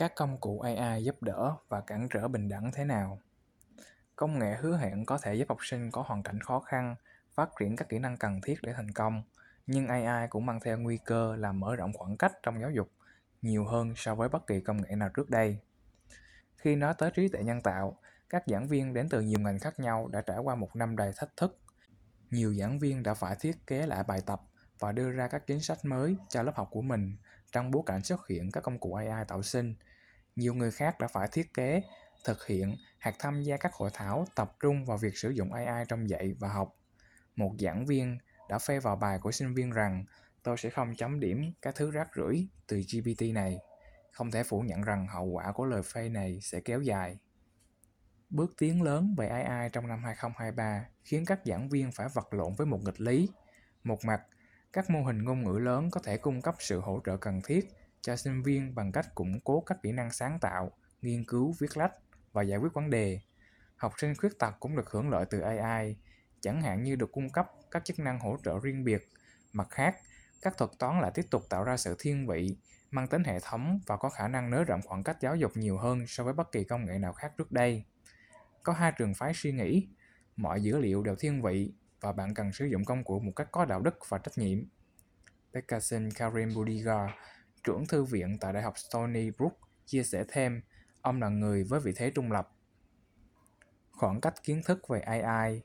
Các công cụ AI giúp đỡ và cản trở bình đẳng thế nào? Công nghệ hứa hẹn có thể giúp học sinh có hoàn cảnh khó khăn phát triển các kỹ năng cần thiết để thành công, nhưng AI cũng mang theo nguy cơ làm mở rộng khoảng cách trong giáo dục nhiều hơn so với bất kỳ công nghệ nào trước đây. Khi nói tới trí tuệ nhân tạo, các giảng viên đến từ nhiều ngành khác nhau đã trải qua một năm đầy thách thức. Nhiều giảng viên đã phải thiết kế lại bài tập và đưa ra các chính sách mới cho lớp học của mình trong bối cảnh xuất hiện các công cụ AI tạo sinh. Nhiều người khác đã phải thiết kế, thực hiện hoặc tham gia các hội thảo tập trung vào việc sử dụng AI trong dạy và học. Một giảng viên đã phê vào bài của sinh viên rằng tôi sẽ không chấm điểm các thứ rác rưởi từ GPT này. Không thể phủ nhận rằng hậu quả của lời phê này sẽ kéo dài. Bước tiến lớn về AI trong năm 2023 khiến các giảng viên phải vật lộn với một nghịch lý. Một mặt, các mô hình ngôn ngữ lớn có thể cung cấp sự hỗ trợ cần thiết cho sinh viên bằng cách củng cố các kỹ năng sáng tạo, nghiên cứu, viết lách và giải quyết vấn đề. Học sinh khuyết tật cũng được hưởng lợi từ AI, chẳng hạn như được cung cấp các chức năng hỗ trợ riêng biệt. Mặt khác, các thuật toán lại tiếp tục tạo ra sự thiên vị, mang tính hệ thống và có khả năng nới rộng khoảng cách giáo dục nhiều hơn so với bất kỳ công nghệ nào khác trước đây. Có hai trường phái suy nghĩ, mọi dữ liệu đều thiên vị và bạn cần sử dụng công cụ một cách có đạo đức và trách nhiệm. Bekkasin Karim Budigar trưởng thư viện tại Đại học Stony Brook, chia sẻ thêm, ông là người với vị thế trung lập. Khoảng cách kiến thức về AI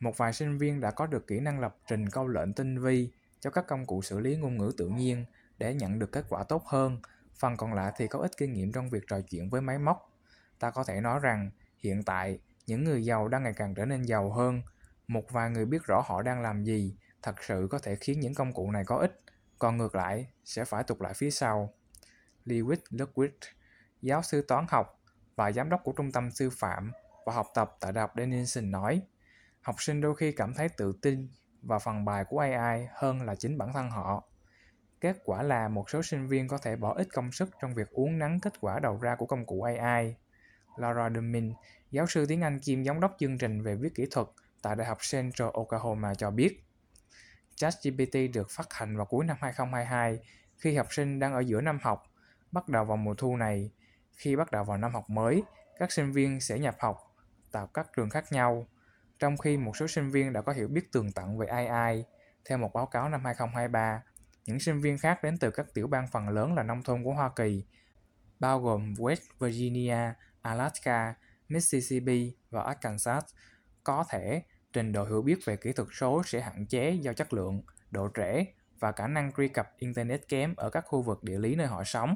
Một vài sinh viên đã có được kỹ năng lập trình câu lệnh tinh vi cho các công cụ xử lý ngôn ngữ tự nhiên để nhận được kết quả tốt hơn, phần còn lại thì có ít kinh nghiệm trong việc trò chuyện với máy móc. Ta có thể nói rằng, hiện tại, những người giàu đang ngày càng trở nên giàu hơn một vài người biết rõ họ đang làm gì thật sự có thể khiến những công cụ này có ích, còn ngược lại sẽ phải tụt lại phía sau. Lewis Ludwig, giáo sư toán học và giám đốc của Trung tâm Sư phạm và học tập tại Đại học Denison nói, học sinh đôi khi cảm thấy tự tin vào phần bài của AI hơn là chính bản thân họ. Kết quả là một số sinh viên có thể bỏ ít công sức trong việc uống nắng kết quả đầu ra của công cụ AI. Laura Dumin, giáo sư tiếng Anh kiêm giám đốc chương trình về viết kỹ thuật tại Đại học Central Oklahoma cho biết, ChatGPT được phát hành vào cuối năm 2022 khi học sinh đang ở giữa năm học, bắt đầu vào mùa thu này. Khi bắt đầu vào năm học mới, các sinh viên sẽ nhập học tại các trường khác nhau, trong khi một số sinh viên đã có hiểu biết tường tận về AI. Theo một báo cáo năm 2023, những sinh viên khác đến từ các tiểu bang phần lớn là nông thôn của Hoa Kỳ, bao gồm West Virginia, Alaska, Mississippi và Arkansas, có thể trình độ hiểu biết về kỹ thuật số sẽ hạn chế do chất lượng, độ trễ và khả năng truy cập Internet kém ở các khu vực địa lý nơi họ sống.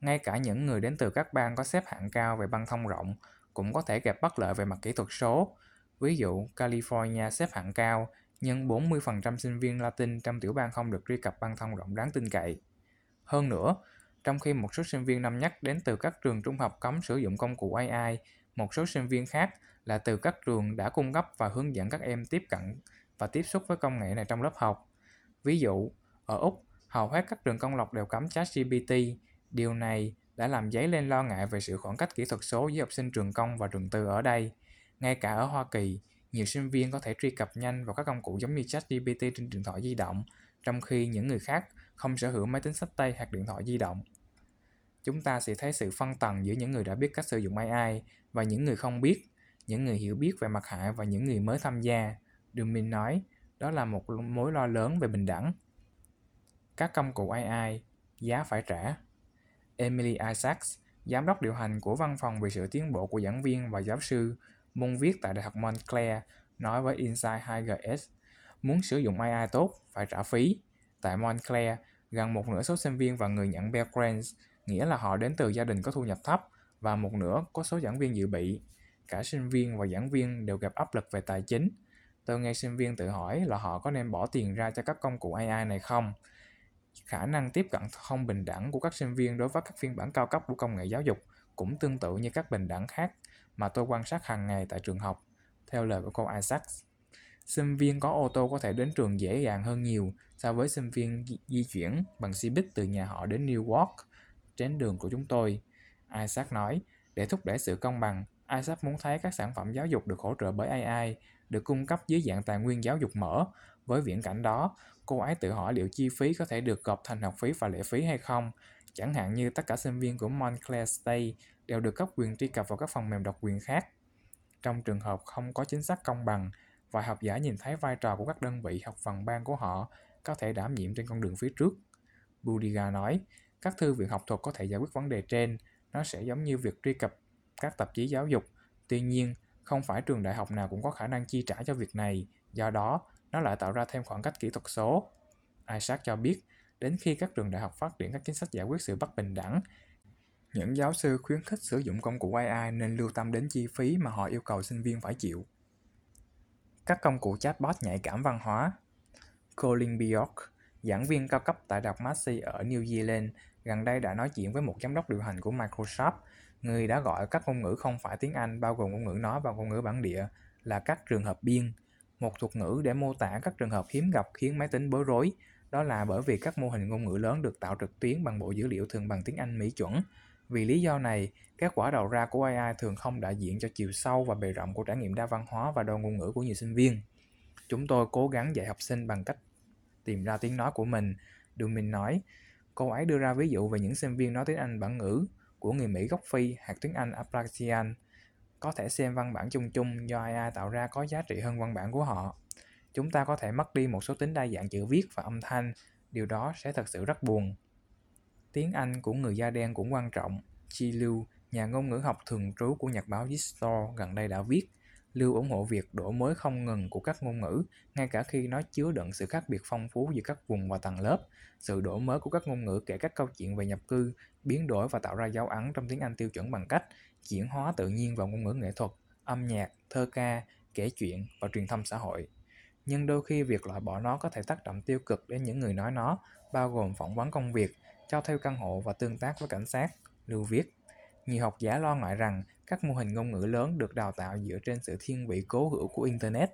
Ngay cả những người đến từ các bang có xếp hạng cao về băng thông rộng cũng có thể gặp bất lợi về mặt kỹ thuật số. Ví dụ, California xếp hạng cao, nhưng 40% sinh viên Latin trong tiểu bang không được truy cập băng thông rộng đáng tin cậy. Hơn nữa, trong khi một số sinh viên năm nhất đến từ các trường trung học cấm sử dụng công cụ AI, một số sinh viên khác là từ các trường đã cung cấp và hướng dẫn các em tiếp cận và tiếp xúc với công nghệ này trong lớp học. Ví dụ, ở Úc, hầu hết các trường công lập đều cấm ChatGPT. Điều này đã làm dấy lên lo ngại về sự khoảng cách kỹ thuật số giữa học sinh trường công và trường tư ở đây. Ngay cả ở Hoa Kỳ, nhiều sinh viên có thể truy cập nhanh vào các công cụ giống như ChatGPT trên điện thoại di động, trong khi những người khác không sở hữu máy tính sách tay hoặc điện thoại di động. Chúng ta sẽ thấy sự phân tầng giữa những người đã biết cách sử dụng AI và những người không biết những người hiểu biết về mặt hại và những người mới tham gia. Đường Minh nói, đó là một mối lo lớn về bình đẳng. Các công cụ AI, giá phải trả. Emily Isaacs, giám đốc điều hành của văn phòng về sự tiến bộ của giảng viên và giáo sư môn viết tại Đại học Montclair, nói với Insight 2GS, muốn sử dụng AI tốt phải trả phí. Tại Montclair, gần một nửa số sinh viên và người nhận Bell Grants, nghĩa là họ đến từ gia đình có thu nhập thấp, và một nửa có số giảng viên dự bị cả sinh viên và giảng viên đều gặp áp lực về tài chính. Tôi nghe sinh viên tự hỏi là họ có nên bỏ tiền ra cho các công cụ AI này không? Khả năng tiếp cận không bình đẳng của các sinh viên đối với các phiên bản cao cấp của công nghệ giáo dục cũng tương tự như các bình đẳng khác mà tôi quan sát hàng ngày tại trường học, theo lời của cô Isaacs. Sinh viên có ô tô có thể đến trường dễ dàng hơn nhiều so với sinh viên di chuyển bằng xe buýt từ nhà họ đến New York trên đường của chúng tôi. Isaac nói, để thúc đẩy sự công bằng, Isaac muốn thấy các sản phẩm giáo dục được hỗ trợ bởi AI, được cung cấp dưới dạng tài nguyên giáo dục mở. Với viễn cảnh đó, cô ấy tự hỏi liệu chi phí có thể được gộp thành học phí và lệ phí hay không. Chẳng hạn như tất cả sinh viên của Montclair State đều được cấp quyền truy cập vào các phần mềm độc quyền khác. Trong trường hợp không có chính sách công bằng, và học giả nhìn thấy vai trò của các đơn vị học phần ban của họ có thể đảm nhiệm trên con đường phía trước. Budiga nói, các thư viện học thuật có thể giải quyết vấn đề trên, nó sẽ giống như việc truy cập các tạp chí giáo dục. Tuy nhiên, không phải trường đại học nào cũng có khả năng chi trả cho việc này, do đó, nó lại tạo ra thêm khoảng cách kỹ thuật số. Isaac cho biết, đến khi các trường đại học phát triển các chính sách giải quyết sự bất bình đẳng, những giáo sư khuyến khích sử dụng công cụ AI nên lưu tâm đến chi phí mà họ yêu cầu sinh viên phải chịu. Các công cụ chatbot nhạy cảm văn hóa Colin Bjork, giảng viên cao cấp tại Đại học Massey ở New Zealand, gần đây đã nói chuyện với một giám đốc điều hành của Microsoft, người đã gọi các ngôn ngữ không phải tiếng Anh bao gồm ngôn ngữ nói và ngôn ngữ bản địa là các trường hợp biên, một thuật ngữ để mô tả các trường hợp hiếm gặp khiến máy tính bối rối. Đó là bởi vì các mô hình ngôn ngữ lớn được tạo trực tuyến bằng bộ dữ liệu thường bằng tiếng Anh Mỹ chuẩn. Vì lý do này, kết quả đầu ra của AI thường không đại diện cho chiều sâu và bề rộng của trải nghiệm đa văn hóa và đa ngôn ngữ của nhiều sinh viên. Chúng tôi cố gắng dạy học sinh bằng cách tìm ra tiếng nói của mình. Dumin nói, cô ấy đưa ra ví dụ về những sinh viên nói tiếng Anh bản ngữ của người Mỹ gốc Phi hoặc tiếng Anh Appalachian có thể xem văn bản chung chung do AI tạo ra có giá trị hơn văn bản của họ. Chúng ta có thể mất đi một số tính đa dạng chữ viết và âm thanh, điều đó sẽ thật sự rất buồn. Tiếng Anh của người da đen cũng quan trọng. Chi Lưu, nhà ngôn ngữ học thường trú của nhật báo Distore gần đây đã viết, Lưu ủng hộ việc đổi mới không ngừng của các ngôn ngữ, ngay cả khi nó chứa đựng sự khác biệt phong phú giữa các vùng và tầng lớp. Sự đổi mới của các ngôn ngữ kể các câu chuyện về nhập cư, biến đổi và tạo ra dấu ấn trong tiếng Anh tiêu chuẩn bằng cách chuyển hóa tự nhiên vào ngôn ngữ nghệ thuật, âm nhạc, thơ ca, kể chuyện và truyền thông xã hội. Nhưng đôi khi việc loại bỏ nó có thể tác động tiêu cực đến những người nói nó, bao gồm phỏng vấn công việc, cho thuê căn hộ và tương tác với cảnh sát, Lưu viết. Nhiều học giả lo ngại rằng các mô hình ngôn ngữ lớn được đào tạo dựa trên sự thiên vị cố hữu của Internet.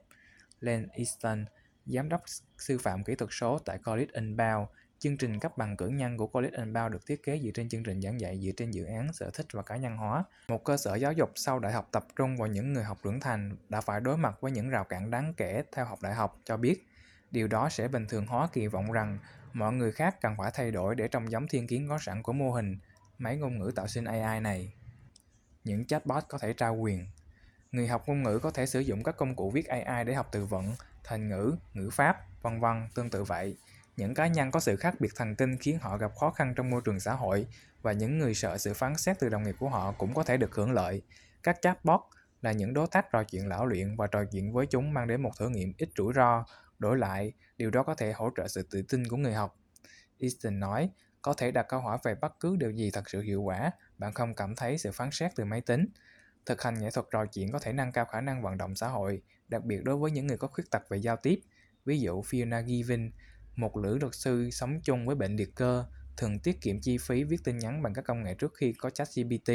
Len Easton, giám đốc sư phạm kỹ thuật số tại College Inbound, chương trình cấp bằng cử nhân của College Inbound được thiết kế dựa trên chương trình giảng dạy dựa trên dự án sở thích và cá nhân hóa. Một cơ sở giáo dục sau đại học tập trung vào những người học trưởng thành đã phải đối mặt với những rào cản đáng kể theo học đại học cho biết điều đó sẽ bình thường hóa kỳ vọng rằng mọi người khác cần phải thay đổi để trông giống thiên kiến có sẵn của mô hình máy ngôn ngữ tạo sinh AI này. Những chatbot có thể trao quyền. Người học ngôn ngữ có thể sử dụng các công cụ viết AI để học từ vựng, thành ngữ, ngữ pháp, vân vân tương tự vậy. Những cá nhân có sự khác biệt thần kinh khiến họ gặp khó khăn trong môi trường xã hội và những người sợ sự phán xét từ đồng nghiệp của họ cũng có thể được hưởng lợi. Các chatbot là những đối tác trò chuyện lão luyện và trò chuyện với chúng mang đến một thử nghiệm ít rủi ro. Đổi lại, điều đó có thể hỗ trợ sự tự tin của người học. Easton nói, có thể đặt câu hỏi về bất cứ điều gì thật sự hiệu quả, bạn không cảm thấy sự phán xét từ máy tính. Thực hành nghệ thuật trò chuyện có thể nâng cao khả năng vận động xã hội, đặc biệt đối với những người có khuyết tật về giao tiếp. Ví dụ Fiona Given, một nữ luật sư sống chung với bệnh liệt cơ, thường tiết kiệm chi phí viết tin nhắn bằng các công nghệ trước khi có ChatGPT,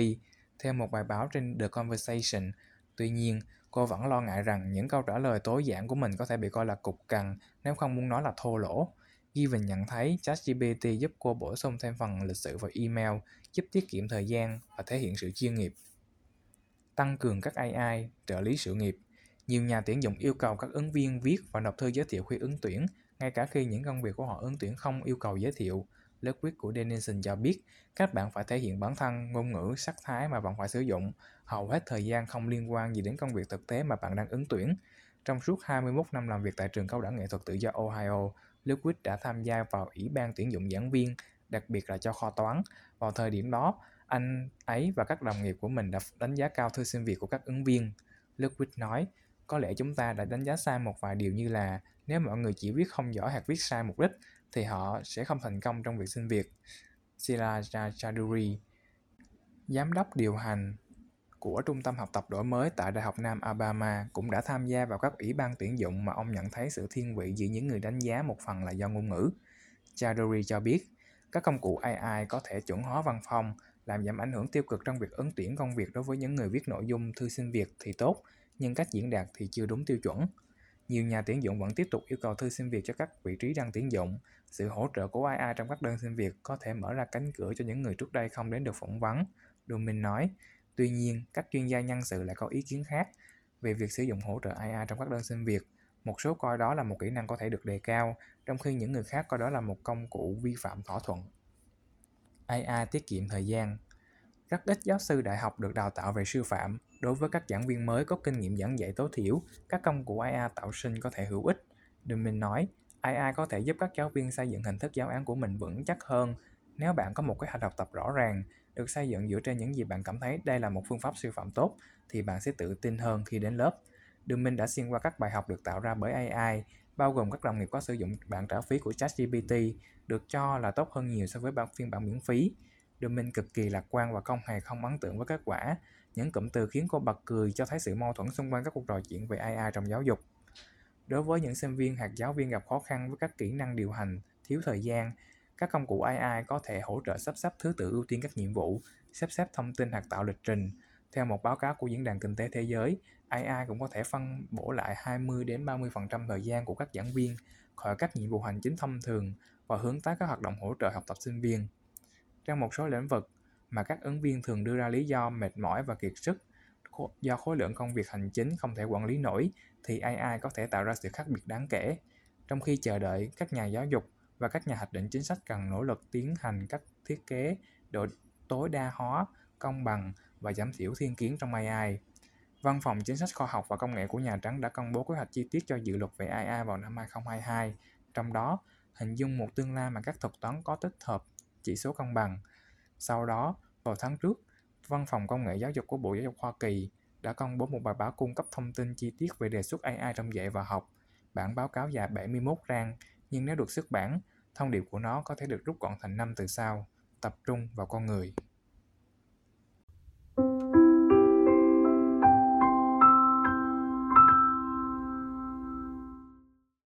theo một bài báo trên The Conversation. Tuy nhiên, cô vẫn lo ngại rằng những câu trả lời tối giản của mình có thể bị coi là cục cằn nếu không muốn nói là thô lỗ. Given nhận thấy ChatGPT giúp cô bổ sung thêm phần lịch sử vào email, giúp tiết kiệm thời gian và thể hiện sự chuyên nghiệp. Tăng cường các AI, trợ lý sự nghiệp. Nhiều nhà tuyển dụng yêu cầu các ứng viên viết và nộp thư giới thiệu khi ứng tuyển, ngay cả khi những công việc của họ ứng tuyển không yêu cầu giới thiệu. Lớp quyết của Denison cho biết, các bạn phải thể hiện bản thân, ngôn ngữ, sắc thái mà bạn phải sử dụng, hầu hết thời gian không liên quan gì đến công việc thực tế mà bạn đang ứng tuyển. Trong suốt 21 năm làm việc tại trường cao đẳng nghệ thuật tự do Ohio, Liquid đã tham gia vào ủy ban tuyển dụng giảng viên, đặc biệt là cho kho toán. Vào thời điểm đó, anh ấy và các đồng nghiệp của mình đã đánh giá cao thư xin việc của các ứng viên. Liquid nói, có lẽ chúng ta đã đánh giá sai một vài điều như là nếu mọi người chỉ viết không giỏi hoặc viết sai mục đích thì họ sẽ không thành công trong việc xin việc. Sila Chaduri, giám đốc điều hành của Trung tâm học tập đổi mới tại Đại học Nam Alabama cũng đã tham gia vào các ủy ban tuyển dụng mà ông nhận thấy sự thiên vị giữa những người đánh giá một phần là do ngôn ngữ. Chadori cho biết, các công cụ AI có thể chuẩn hóa văn phòng, làm giảm ảnh hưởng tiêu cực trong việc ứng tuyển công việc đối với những người viết nội dung thư xin việc thì tốt, nhưng cách diễn đạt thì chưa đúng tiêu chuẩn. Nhiều nhà tuyển dụng vẫn tiếp tục yêu cầu thư xin việc cho các vị trí đang tuyển dụng. Sự hỗ trợ của AI trong các đơn xin việc có thể mở ra cánh cửa cho những người trước đây không đến được phỏng vấn. Dumin nói, Tuy nhiên, các chuyên gia nhân sự lại có ý kiến khác về việc sử dụng hỗ trợ AI trong các đơn xin việc. Một số coi đó là một kỹ năng có thể được đề cao, trong khi những người khác coi đó là một công cụ vi phạm thỏa thuận. AI tiết kiệm thời gian. Rất ít giáo sư đại học được đào tạo về sư phạm. Đối với các giảng viên mới có kinh nghiệm giảng dạy tối thiểu, các công cụ AI tạo sinh có thể hữu ích. Đừng mình nói, AI có thể giúp các giáo viên xây dựng hình thức giáo án của mình vững chắc hơn. Nếu bạn có một kế hoạch học tập rõ ràng, được xây dựng dựa trên những gì bạn cảm thấy đây là một phương pháp sư phạm tốt, thì bạn sẽ tự tin hơn khi đến lớp. Đường Minh đã xuyên qua các bài học được tạo ra bởi AI, bao gồm các đồng nghiệp có sử dụng bản trả phí của ChatGPT, được cho là tốt hơn nhiều so với bản phiên bản miễn phí. Đường Minh cực kỳ lạc quan và không hề không ấn tượng với kết quả. Những cụm từ khiến cô bật cười cho thấy sự mâu thuẫn xung quanh các cuộc trò chuyện về AI trong giáo dục. Đối với những sinh viên hoặc giáo viên gặp khó khăn với các kỹ năng điều hành, thiếu thời gian, các công cụ AI có thể hỗ trợ sắp xếp thứ tự ưu tiên các nhiệm vụ, sắp xếp thông tin hoặc tạo lịch trình. Theo một báo cáo của Diễn đàn Kinh tế Thế giới, AI cũng có thể phân bổ lại 20 đến 30% thời gian của các giảng viên khỏi các nhiệm vụ hành chính thông thường và hướng tới các hoạt động hỗ trợ học tập sinh viên. Trong một số lĩnh vực mà các ứng viên thường đưa ra lý do mệt mỏi và kiệt sức do khối lượng công việc hành chính không thể quản lý nổi thì AI có thể tạo ra sự khác biệt đáng kể. Trong khi chờ đợi, các nhà giáo dục và các nhà hoạch định chính sách cần nỗ lực tiến hành các thiết kế độ tối đa hóa, công bằng và giảm thiểu thiên kiến trong AI. Văn phòng Chính sách Khoa học và Công nghệ của Nhà Trắng đã công bố kế hoạch chi tiết cho dự luật về AI vào năm 2022, trong đó hình dung một tương lai mà các thuật toán có tích hợp chỉ số công bằng. Sau đó, vào tháng trước, Văn phòng Công nghệ Giáo dục của Bộ Giáo dục Hoa Kỳ đã công bố một bài báo cung cấp thông tin chi tiết về đề xuất AI trong dạy và học. Bản báo cáo dài 71 trang, nhưng nếu được xuất bản, thông điệp của nó có thể được rút gọn thành năm từ sau: tập trung vào con người.